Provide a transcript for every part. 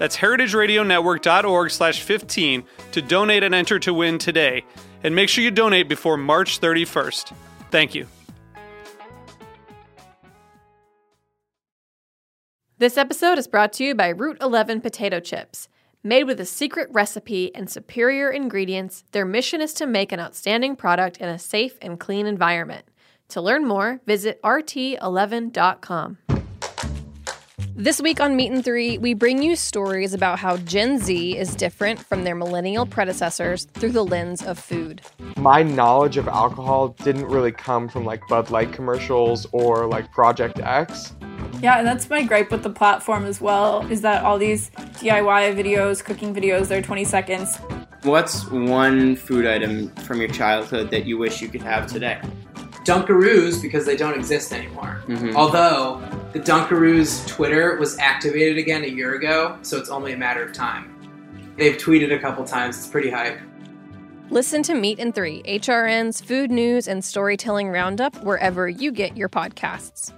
That's heritageradionetwork.org slash 15 to donate and enter to win today. And make sure you donate before March 31st. Thank you. This episode is brought to you by Route 11 potato chips. Made with a secret recipe and superior ingredients, their mission is to make an outstanding product in a safe and clean environment. To learn more, visit rt11.com. This week on Meat and Three, we bring you stories about how Gen Z is different from their millennial predecessors through the lens of food. My knowledge of alcohol didn't really come from like Bud Light commercials or like Project X. Yeah, and that's my gripe with the platform as well, is that all these DIY videos, cooking videos, they're 20 seconds. What's one food item from your childhood that you wish you could have today? Dunkaroos because they don't exist anymore. Mhm. Although the Dunkaroos Twitter was activated again a year ago, so it's only a matter of time. They've tweeted a couple times. It's pretty hype. Listen to Meat and Three, HRN's food news and storytelling roundup wherever you get your podcasts.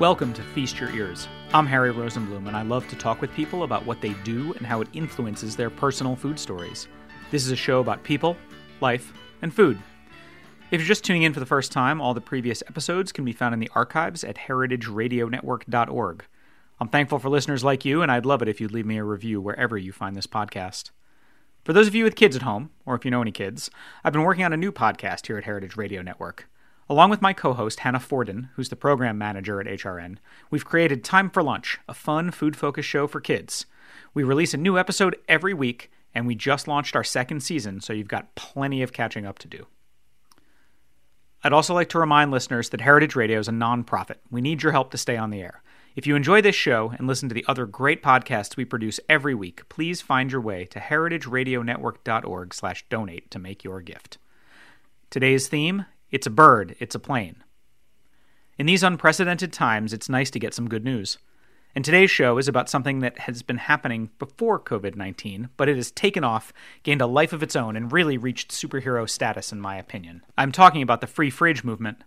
Welcome to Feast Your Ears. I'm Harry Rosenblum, and I love to talk with people about what they do and how it influences their personal food stories. This is a show about people, life, and food. If you're just tuning in for the first time, all the previous episodes can be found in the archives at heritageradionetwork.org. I'm thankful for listeners like you, and I'd love it if you'd leave me a review wherever you find this podcast. For those of you with kids at home, or if you know any kids, I've been working on a new podcast here at Heritage Radio Network. Along with my co host, Hannah Fordin, who's the program manager at HRN, we've created Time for Lunch, a fun food focused show for kids. We release a new episode every week, and we just launched our second season, so you've got plenty of catching up to do. I'd also like to remind listeners that Heritage Radio is a nonprofit. We need your help to stay on the air. If you enjoy this show and listen to the other great podcasts we produce every week, please find your way to heritageradionetwork.org/donate to make your gift. Today's theme it's a bird, it's a plane. In these unprecedented times, it's nice to get some good news. And today's show is about something that has been happening before COVID 19, but it has taken off, gained a life of its own, and really reached superhero status, in my opinion. I'm talking about the free fridge movement.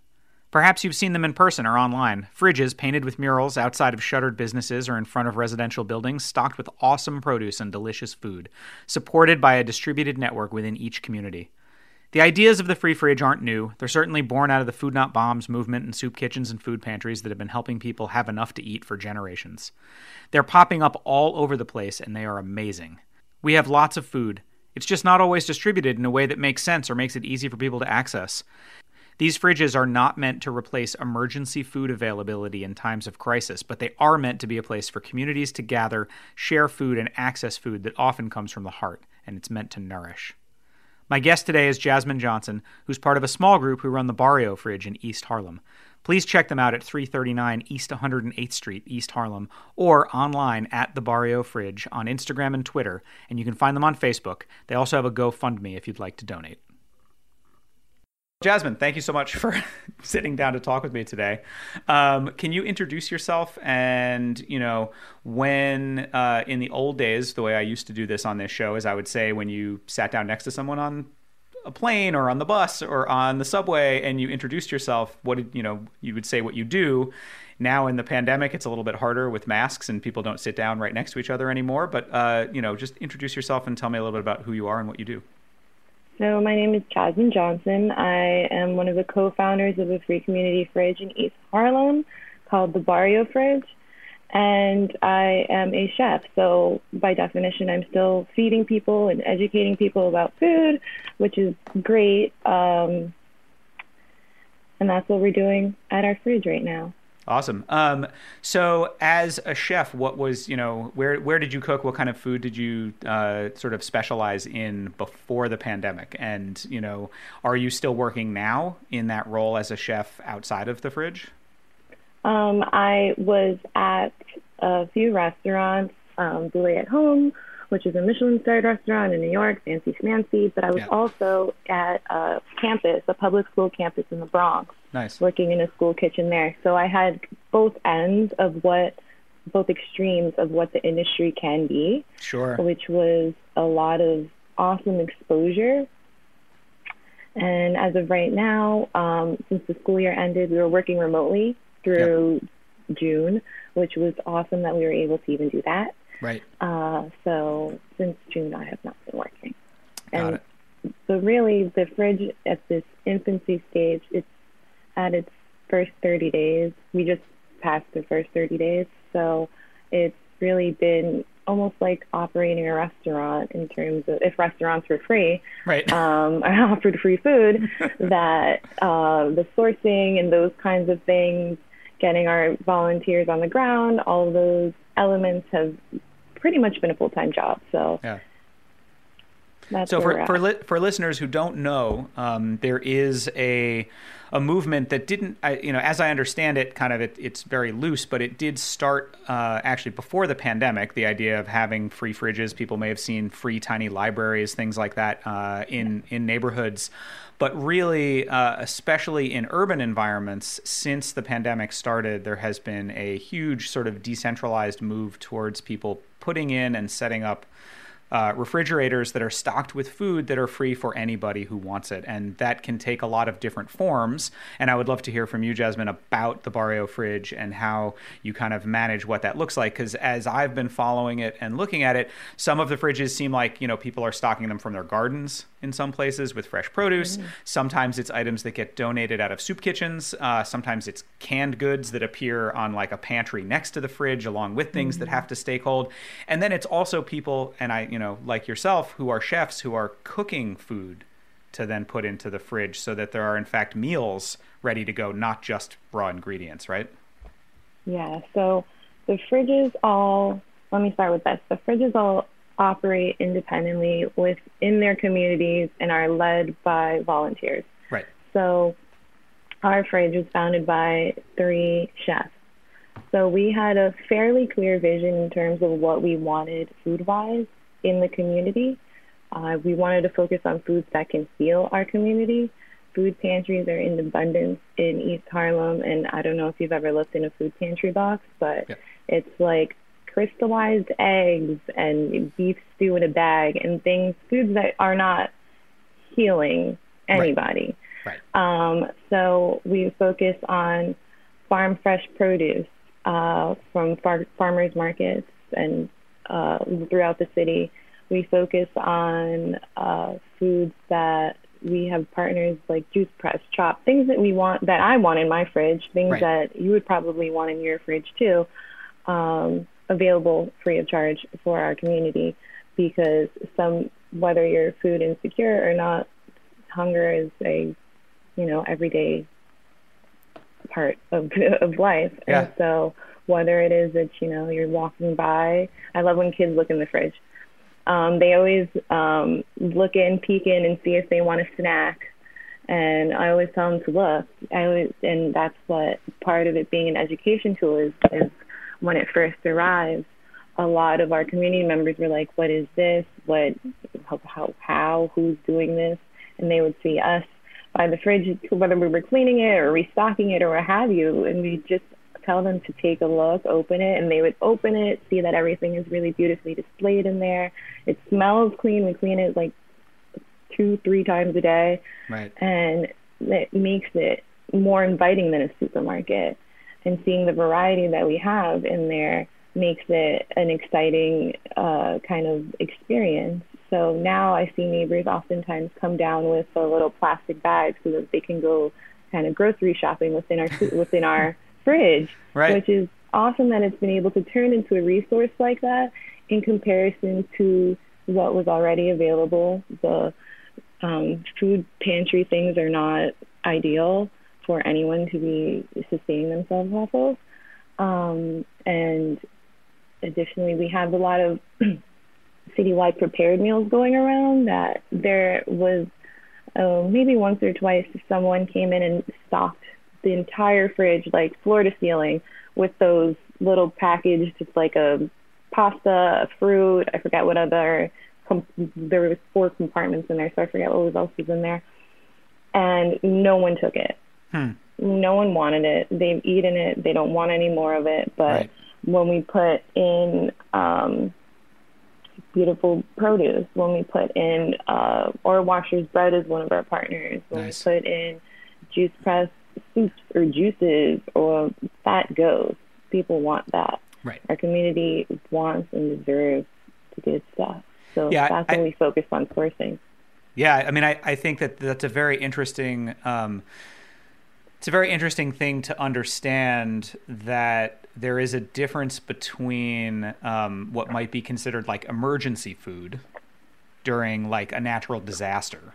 Perhaps you've seen them in person or online. Fridges painted with murals outside of shuttered businesses or in front of residential buildings, stocked with awesome produce and delicious food, supported by a distributed network within each community. The ideas of the free fridge aren't new. They're certainly born out of the Food Not Bombs movement and soup kitchens and food pantries that have been helping people have enough to eat for generations. They're popping up all over the place and they are amazing. We have lots of food. It's just not always distributed in a way that makes sense or makes it easy for people to access. These fridges are not meant to replace emergency food availability in times of crisis, but they are meant to be a place for communities to gather, share food, and access food that often comes from the heart, and it's meant to nourish. My guest today is Jazmin Johnson, who's part of a small group who run the Barrio Fridge in East Harlem. Please check them out at 339 East 108th Street, East Harlem, or online at the Barrio Fridge on Instagram and Twitter, and you can find them on Facebook. They also have a GoFundMe if you'd like to donate. Jazmin, thank you so much for sitting down to talk with me today. Um, can you introduce yourself and, you know, when uh, in the old days, the way I used to do this on this show is I would say when you sat down next to someone on a plane or on the bus or on the subway and you introduced yourself, what did, you know, you would say what you do. Now in the pandemic, it's a little bit harder with masks and people don't sit down right next to each other anymore. But, uh, you know, just introduce yourself and tell me a little bit about who you are and what you do. So my name is Jazmin Johnson. I am one of the co-founders of a free community fridge in East Harlem called the Barrio Fridge, and I am a chef. So by definition, I'm still feeding people and educating people about food, which is great. Um, and that's what we're doing at our fridge right now. Awesome. Um, so, as a chef, what was you know where where did you cook? What kind of food did you uh, sort of specialize in before the pandemic? And you know, are you still working now in that role as a chef outside of the fridge? Um, I was at a few restaurants, um, Bouley at Home, which is a Michelin starred restaurant in New York, Fancy Schmancy. But I was Yeah. also at a campus, a public school campus in the Bronx. Nice. working in a school kitchen there. So I had both ends of what, both extremes of what the industry can be, Sure. which was a lot of awesome exposure. And as of right now, um, since the school year ended, we were working remotely through June, which was awesome that we were able to even do that. Right. Uh, so since June, I have not been working. Got and it. so really, the fridge at this infancy stage, it's at its first 30 days. We just passed the first 30 days, so it's really been almost like operating a restaurant in terms of if restaurants were free. Right. Um, I offered free food. that uh, the sourcing and those kinds of things, getting our volunteers on the ground, all of those elements have pretty much been a full time job. So Yeah. That's So for for, li- for listeners who don't know, um, there is a a movement that didn't, I, you know, as I understand it, kind of it, it's very loose, but it did start uh, actually before the pandemic. The idea of having free fridges, people may have seen free tiny libraries, things like that uh, in in neighborhoods. But really, uh, especially in urban environments, since the pandemic started, there has been a huge sort of decentralized move towards people putting in and setting up uh, refrigerators that are stocked with food that are free for anybody who wants it. And that can take a lot of different forms. And I would love to hear from you, Jazmin, about the Barrio fridge and how you kind of manage what that looks like. Because as I've been following it and looking at it, some of the fridges seem like, you know, people are stocking them from their gardens in some places with fresh produce. Sometimes it's items that get donated out of soup kitchens. Uh, sometimes it's canned goods that appear on like a pantry next to the fridge along with things that have to stay cold. And then it's also people, and I, you know, like yourself, who are chefs who are cooking food to then put into the fridge so that there are, in fact, meals ready to go, not just raw ingredients, right? Yeah, so the fridges all, let me start with this. The fridges all operate independently within their communities and are led by volunteers. Right. So our fridge was founded by three chefs. So we had a fairly clear vision in terms of what we wanted food wise in the community. Uh, we wanted to focus on foods that can heal our community. Food pantries are in abundance in East Harlem, and I don't know if you've ever looked in a food pantry box, but Yep. it's like crystallized eggs and beef stew in a bag and things, foods that are not healing anybody. Right. Um, so we focus on farm fresh produce uh, from far- farmers markets and uh, throughout the city. We focus on uh, foods that we have partners like Juice Press, Chop, things that we want that I want in my fridge, things Right. that you would probably want in your fridge too, um, available free of charge for our community because some whether you're food insecure or not, hunger is a you know everyday part of of life. Yeah. And so whether it is that you know you're walking by, I love when kids look in the fridge. Um, they always um, look in, peek in, and see if they want a snack. And I always tell them to look. I always, and that's what part of it being an education tool is. Is when it first arrives, a lot of our community members were like, "What is this? What? How? How? how who's doing this?" And they would see us by the fridge, whether we were cleaning it or restocking it or what have you, and we just tell them to take a look, open it, and they would open it, see that everything is really beautifully displayed in there. It smells clean. We clean it like two, three times a day, Right. and it makes it more inviting than a supermarket. And seeing the variety that we have in there makes it an exciting uh, kind of experience. So now I see neighbors oftentimes come down with a little plastic bag so that they can go kind of grocery shopping within our within our fridge, Right. which is awesome that it's been able to turn into a resource like that in comparison to what was already available. The um, food pantry things are not ideal for anyone to be sustaining themselves off of. Um, and additionally, we have a lot of citywide prepared meals going around that there was uh, maybe once or twice someone came in and stocked the entire fridge, like floor to ceiling, with those little packaged, it's like a pasta, a fruit, I forget what other, com- there was four compartments in there, so I forget what else was in there. And no one took it. Hmm. No one wanted it. They've eaten it. They don't want any more of it. But Right. when we put in um, beautiful produce, when we put in, uh, Orwasher's Bread is one of our partners, when Nice. we put in juice press soups or juices or that goes. People want that. Right. Our community wants and deserves the good stuff. So Yeah, that's I- when we focus on sourcing. Yeah, I mean, I, I think that that's a very interesting. Um, it's a very interesting thing to understand that there is a difference between um, what might be considered like emergency food during like a natural disaster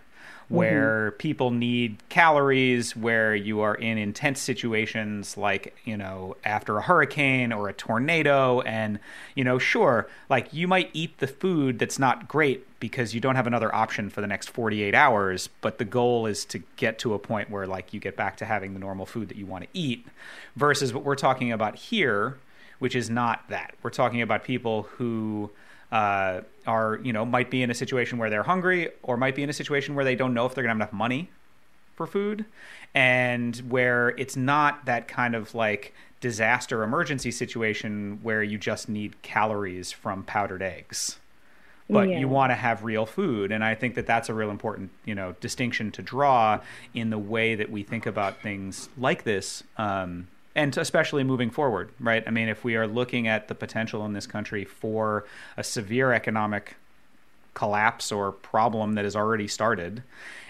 Mm-hmm. where people need calories where you are in intense situations like you know after a hurricane or a tornado and you know sure like you might eat the food that's not great because you don't have another option for the next 48 hours but the goal is to get to a point where like you get back to having the normal food that you want to eat versus what we're talking about here which is not that. We're talking about people who uh, are you know might be in a situation where they're hungry or might be in a situation where they don't know if they're gonna have enough money for food and where it's not that kind of like disaster emergency situation where you just need calories from powdered eggs but Yeah. you want to have real food and i think that that's a real important you know distinction to draw in the way that we think about things like this um, and especially moving forward right? I mean if we are looking at the potential in this country for a severe economic collapse or problem that has already started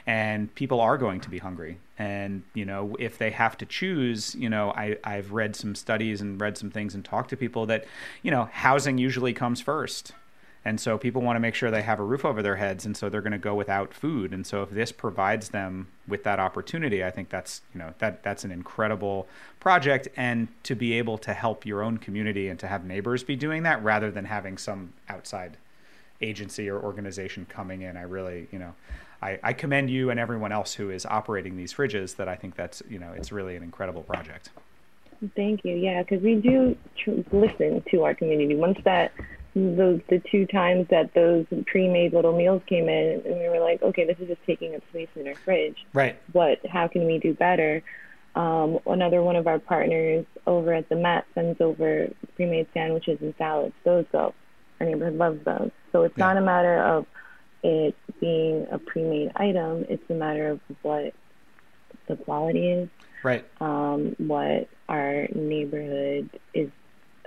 and people are going to be hungry. And you know if they have to choose you know I, i've read some studies and read some things and talked to people that you know housing usually comes first and so people want to make sure they have a roof over their heads and so they're going to go without food and so if this provides them with that opportunity i think that's you know that that's an incredible project and to be able to help your own community and to have neighbors be doing that rather than having some outside agency or organization coming in i really you know I, I commend you and everyone else who is operating these fridges that i think that's you know it's really an incredible project Thank you. Yeah, because we do tr- listen to our community. Once that those the two times that those pre-made little meals came in, and we were like, okay, this is just taking up space in our fridge. right What? How can we do better? Um, another one of our partners over at the Met sends over pre-made sandwiches and salads. Those go. Our neighborhood loves those. So it's Yeah. not a matter of it being a pre-made item. It's a matter of what the quality is right um, what our neighborhood is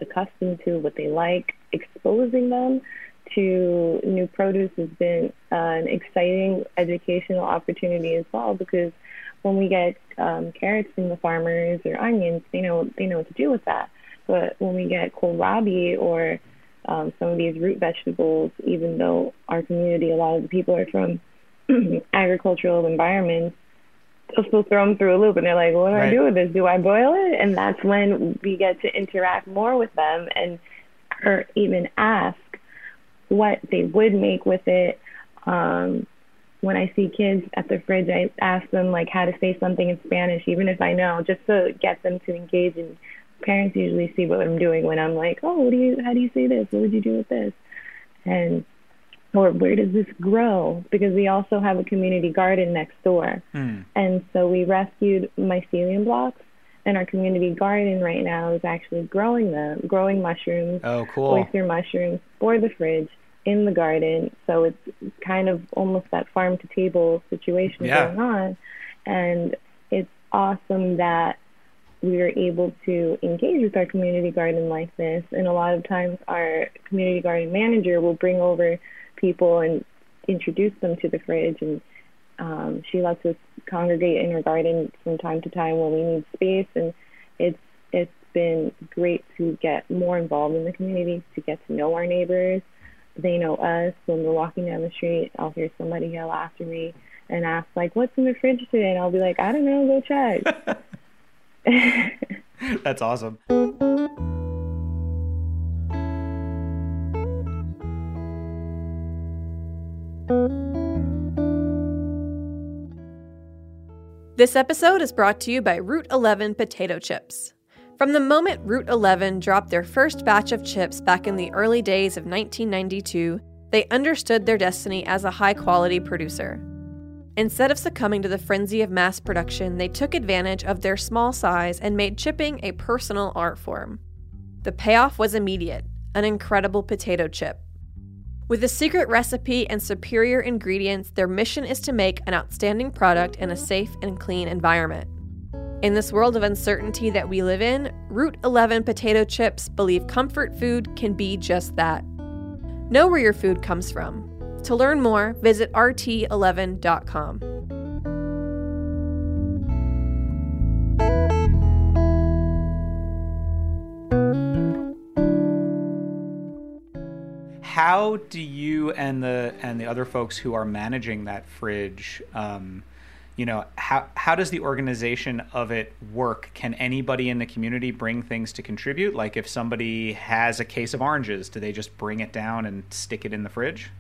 accustomed to, what they like, exposing them to new produce has been uh, an exciting educational opportunity as well because when we get um, carrots from the farmers or onions, they know they know what to do with that. But when we get kohlrabi or um, some of these root vegetables, even though our community, a lot of the people are from agricultural environments, they'll still throw them through a loop and they're like, what do Right. I do with this? Do I boil it? And that's when we get to interact more with them and or even ask what they would make with it. Um, when I see kids at the fridge, I ask them like how to say something in Spanish, even if I know, just to get them to engage. And parents usually see what I'm doing when I'm like, oh, what do you, how do you say this? What would you do with this? And or where does this grow? Because we also have a community garden next door. Hmm. And so we rescued mycelium blocks, and our community garden right now is actually growing them, growing mushrooms, oh cool oyster mushrooms for the fridge in the garden. So it's kind of almost that farm to table situation Yeah. going on. And it's awesome that we are able to engage with our community garden like this. And a lot of times our community garden manager will bring over people and introduce them to the fridge and um, she lets us congregate in her garden from time to time when we need space and it's it's been great to get more involved in the community to get to know our neighbors. They know us. When we're walking down the street, I'll hear somebody yell after me and ask like, "What's in the fridge today?" And I'll be like, "I don't know. Go check." That's awesome. This episode is brought to you by Route 11 potato chips. From the moment Route 11 dropped their first batch of chips back in the early days of 1992, they understood their destiny as a high quality producer. Instead of succumbing to the frenzy of mass production, they took advantage of their small size and made chipping a personal art form. The payoff was immediate an incredible potato chip. With a secret recipe and superior ingredients, their mission is to make an outstanding product in a safe and clean environment. In this world of uncertainty that we live in, Route 11 potato chips believe comfort food can be just that. Know where your food comes from. To learn more, visit rt11.com. How do you and the and the other folks who are managing that fridge um, you know how how does the organization of it work? Can anybody in the community bring things to contribute? Like if somebody has a case of oranges do they just bring it down and stick it in the fridge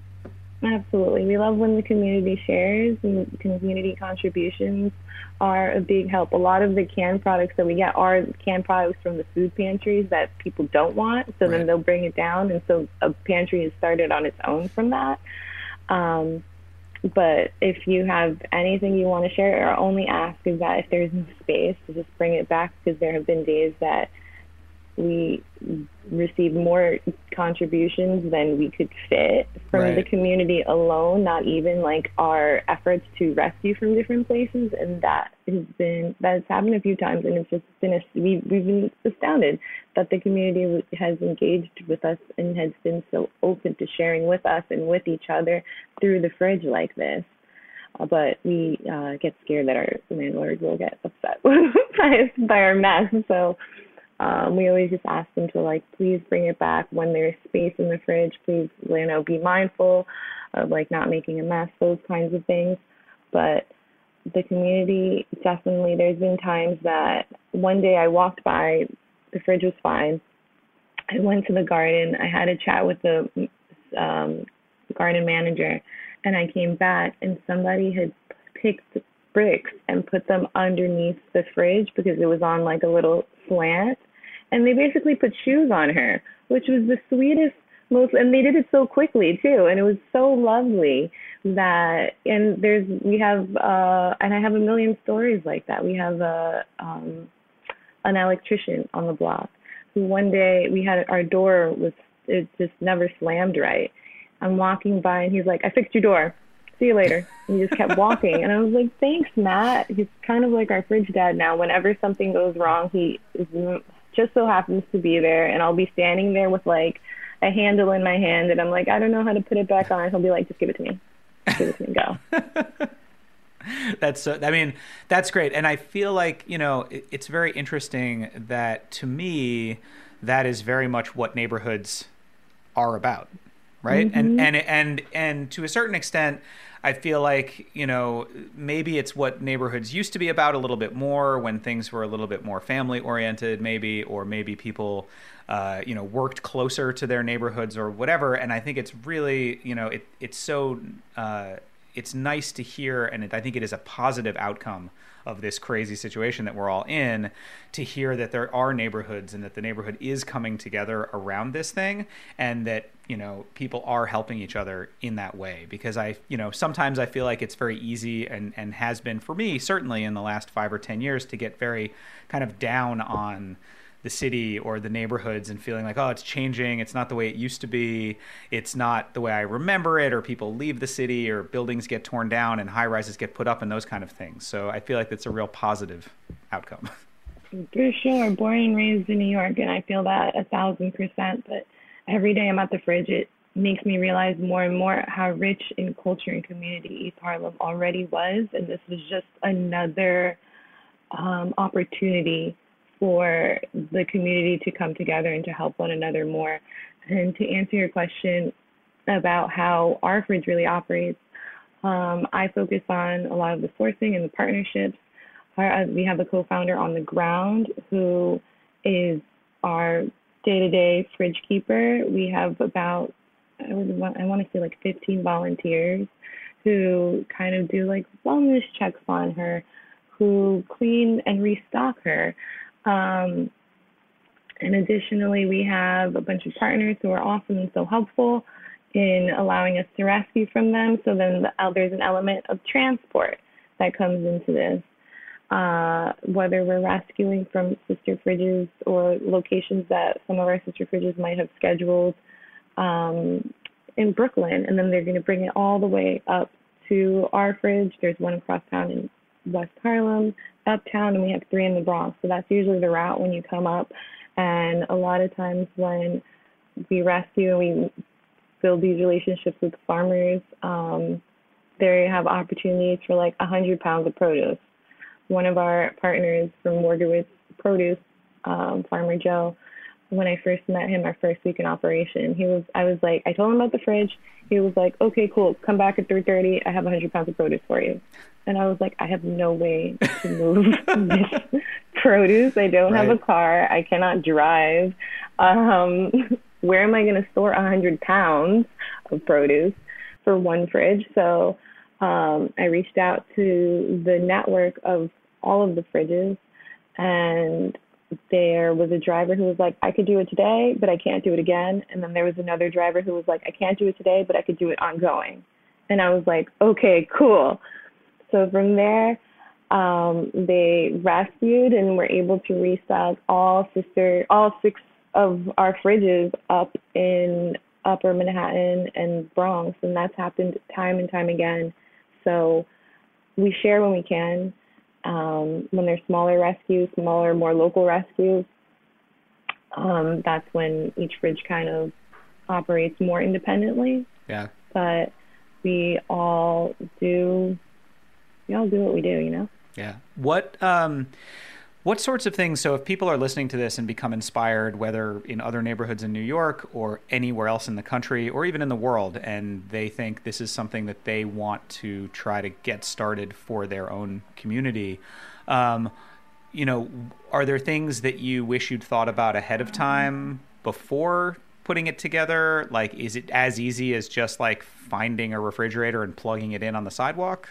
absolutely. We love when the community shares and community contributions are a big help. A lot of the canned products that we get are canned products from the food pantries that people don't want so right. then they'll bring it down and so a pantry is started on its own from that. Um, but if you have anything you want to share, our only ask is that if there's no space, to just bring it back because there have been days that we received more contributions than we could fit from right. the community alone, not even like our efforts to rescue from different places. And that has been, that's happened a few times. And it's just been, a, we've, we've been astounded that the community has engaged with us and has been so open to sharing with us and with each other through the fridge like this. Uh, but we uh, get scared that our landlord will get upset by, by our mess. So um, we always just ask them to like, please bring it back when there's space in the fridge. Please, you know, be mindful of like not making a mess, those kinds of things. But the community definitely, there's been times that one day I walked by, the fridge was fine. I went to the garden. I had a chat with the um, garden manager, and I came back, and somebody had picked bricks and put them underneath the fridge because it was on like a little slant and they basically put shoes on her, which was the sweetest, most, and they did it so quickly too, and it was so lovely that, and there's, we have, uh, and I have a million stories like that. We have a, um, an electrician on the block who one day we had our door was it just never slammed right. I'm walking by and he's like, I fixed your door. See you later. And he just kept walking. And I was like, thanks, Matt. He's kind of like our fridge dad now. Whenever something goes wrong, he is just so happens to be there and I'll be standing there with like a handle in my hand and I'm like, I don't know how to put it back on. He'll be like, just give it to me. give it to me. Go. that's I mean that's great and I feel like you know it, it's very interesting that to me that is very much what neighborhoods are about right mm-hmm. and and and and to a certain extent I feel like, you know, maybe it's what neighborhoods used to be about a little bit more when things were a little bit more family oriented, maybe, or maybe people, uh, you know, worked closer to their neighborhoods or whatever. And I think it's really, you know, it, it's so, uh, it's nice to hear, and it, I think it is a positive outcome of this crazy situation that we're all in to hear that there are neighborhoods and that the neighborhood is coming together around this thing and that you know people are helping each other in that way. Because i you know sometimes i feel like it's very easy and and has been for me certainly in the last 5 or 10 years to get very kind of down on the city or the neighborhoods and feeling like, oh, it's changing. It's not the way it used to be. It's not the way I remember it, or people leave the city, or buildings get torn down and high rises get put up, and those kind of things. So I feel like that's a real positive outcome. For sure. Born and raised in New York, and I feel that a thousand percent. But every day I'm at the fridge, it makes me realize more and more how rich in culture and community East Harlem already was. And this was just another um, opportunity for the community to come together and to help one another more. And to answer your question about how our fridge really operates, um, I focus on a lot of the sourcing and the partnerships. Our, uh, we have a co-founder on the ground who is our day-to-day fridge keeper. We have about I, would, I want to say like 15 volunteers who kind of do like wellness checks on her, who clean and restock her. Um, and additionally, we have a bunch of partners who are awesome and so helpful in allowing us to rescue from them. So then the, uh, there's an element of transport that comes into this. Uh, whether we're rescuing from sister fridges or locations that some of our sister fridges might have scheduled um, in Brooklyn, and then they're going to bring it all the way up to our fridge. There's one across town in West Harlem, uptown, and we have three in the Bronx. So that's usually the route when you come up. And a lot of times when we rescue and we build these relationships with farmers, um, they have opportunities for like 100 pounds of produce. One of our partners from Morgiewicz Produce, um, Farmer Joe, when I first met him our first week in operation. He was I was like I told him about the fridge. He was like, Okay, cool, come back at three thirty, I have a hundred pounds of produce for you. And I was like, I have no way to move this produce. I don't right. have a car. I cannot drive. Um, where am I going to store a hundred pounds of produce for one fridge? So um, I reached out to the network of all of the fridges, and there was a driver who was like, I could do it today, but I can't do it again. And then there was another driver who was like, I can't do it today, but I could do it ongoing. And I was like, okay, cool. So from there, um, they rescued and were able to restock all sister, all six of our fridges up in Upper Manhattan and Bronx, and that's happened time and time again. So we share when we can. Um, when there's smaller rescues, smaller, more local rescues, um, that's when each bridge kind of operates more independently. Yeah. But we all do, we all do what we do, you know? Yeah. What, um, what sorts of things? So, if people are listening to this and become inspired, whether in other neighborhoods in New York or anywhere else in the country or even in the world, and they think this is something that they want to try to get started for their own community, um, you know, are there things that you wish you'd thought about ahead of time before putting it together? Like, is it as easy as just like finding a refrigerator and plugging it in on the sidewalk?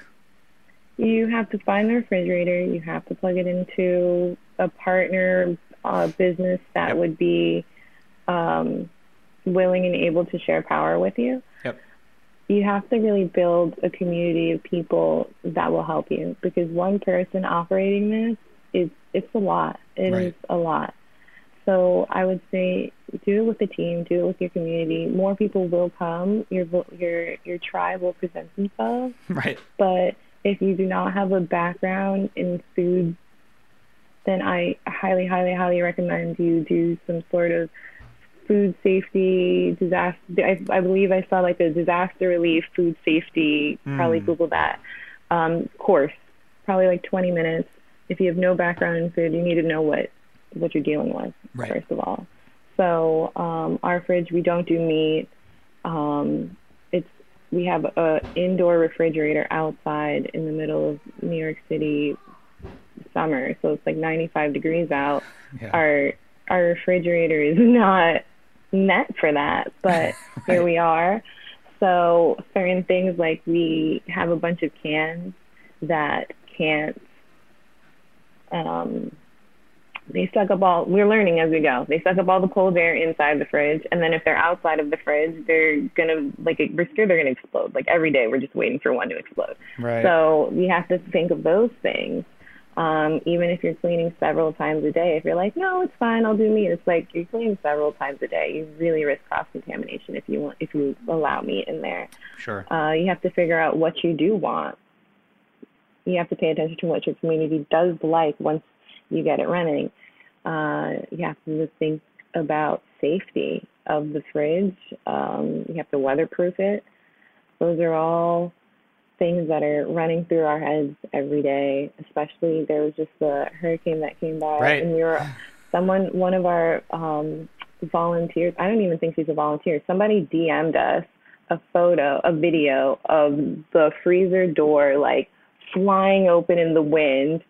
You have to find the refrigerator. You have to plug it into a partner uh, business that yep. would be um, willing and able to share power with you. Yep. You have to really build a community of people that will help you because one person operating this is it's a lot. It right. is a lot. So I would say do it with the team, do it with your community. More people will come. Your your your tribe will present themselves. Right. But if you do not have a background in food, then I highly, highly, highly recommend you do some sort of food safety disaster. I, I believe I saw like a disaster relief food safety. Mm. Probably Google that um, course. Probably like 20 minutes. If you have no background in food, you need to know what what you're dealing with right. first of all. So um, our fridge, we don't do meat. Um, we have a indoor refrigerator outside in the middle of New York City summer, so it's like 95 degrees out. Yeah. Our our refrigerator is not meant for that, but right. here we are. So certain things like we have a bunch of cans that can't um, they suck up all we're learning as we go. They suck up all the cold air inside the fridge and then if they're outside of the fridge they're gonna like we're scared they're gonna explode. Like every day we're just waiting for one to explode. Right. So we have to think of those things um, even if you're cleaning several times a day. If you're like no it's fine i'll do meat it's like you're cleaning several times a day. You really risk cross contamination if you want if you allow meat in there. Sure. Uh, you have to figure out what you do want. You have to pay attention to what your community does like once you get it running. Uh, you have to think about safety of the fridge. Um, you have to weatherproof it. Those are all things that are running through our heads every day. Especially there was just the hurricane that came by, Right. and we were someone one of our um, volunteers. I don't even think she's a volunteer. Somebody DM'd us a photo, a video of the freezer door like flying open in the wind,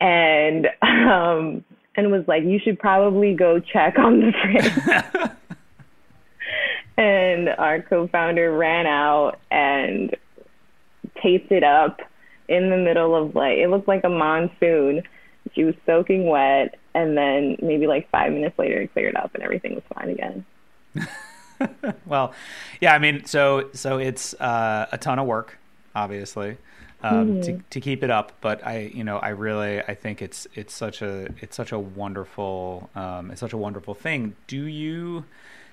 and um, and was like, "You should probably go check on the fridge." and our co-founder ran out and taped it up in the middle of like it looked like a monsoon. She was soaking wet, and then maybe like five minutes later, it cleared up and everything was fine again. well, yeah, I mean, so so it's uh, a ton of work, obviously, um, to to keep it up. But I, you know, I really, I think it's it's such a it's such a wonderful um, it's such a wonderful thing. Do you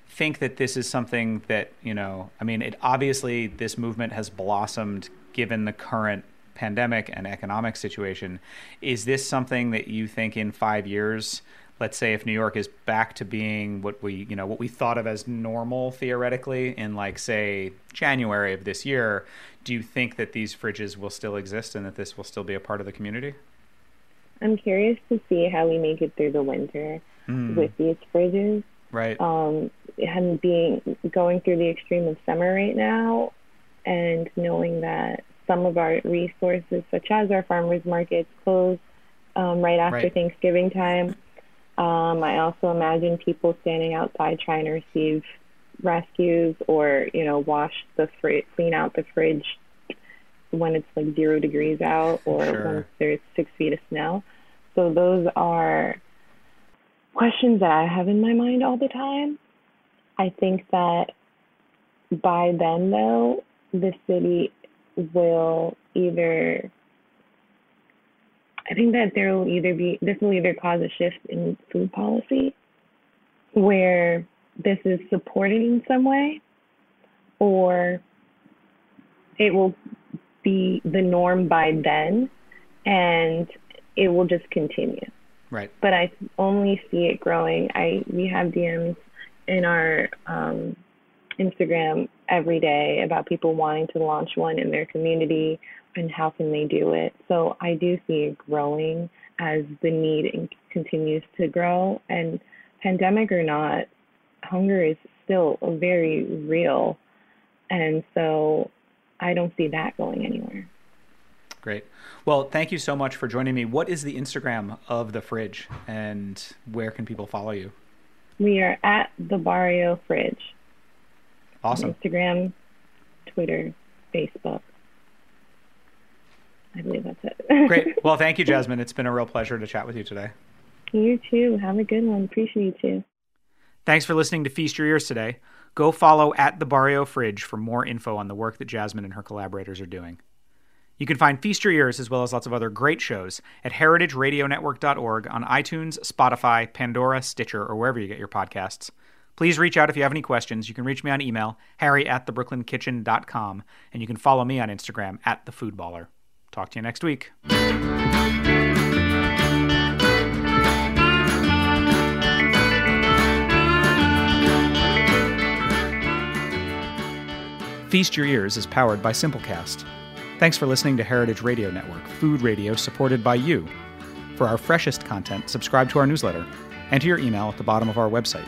think that this is something that you know? I mean, it obviously this movement has blossomed given the current pandemic and economic situation. Is this something that you think in five years? Let's say if New York is back to being what we, you know, what we thought of as normal theoretically in like say January of this year, do you think that these fridges will still exist and that this will still be a part of the community? I'm curious to see how we make it through the winter with these fridges. Right. Um, and being going through the extreme of summer right now, and knowing that some of our resources, such as our farmers markets, close um, right after Right. Thanksgiving time. Um, I also imagine people standing outside trying to receive rescues or you know wash the fridge, clean out the fridge when it's like zero degrees out or Sure. when there's six feet of snow. So those are questions that I have in my mind all the time. I think that by then, though, the city will either. I think that there will either be this will either cause a shift in food policy, where this is supported in some way, or it will be the norm by then, and it will just continue Right. but I only see it growing. I we have DMs in our um, Instagram every day about people wanting to launch one in their community and how can they do it. So I do see it growing as the need continues to grow. And pandemic or not, hunger is still very real, and so I don't see that going anywhere. Great. Well, thank you so much for joining me. What is the Instagram of the fridge and where can people follow you? We are at the Barrio Fridge. Awesome. Instagram, Twitter, Facebook. I believe that's it. Great. Well, thank you, Jazmin. It's been a real pleasure to chat with you today. you too. Have a good one. Appreciate you. Too. Thanks for listening to Feast Your Ears today. Go follow at the Barrio Fridge for more info on the work that Jazmin and her collaborators are doing. You can find Feast Your Ears as well as lots of other great shows at heritageradionetwork.org on iTunes, Spotify, Pandora, Stitcher, or wherever you get your podcasts. Please reach out if you have any questions. You can reach me on email, harry at thebrooklynkitchen.com, and you can follow me on Instagram at thefoodballer. Talk to you next week. Feast Your Ears is powered by Simplecast. Thanks for listening to Heritage Radio Network, food radio supported by you. For our freshest content, subscribe to our newsletter. Enter your email at the bottom of our website,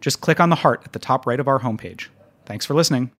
Just click on the heart at the top right of our homepage. Thanks for listening.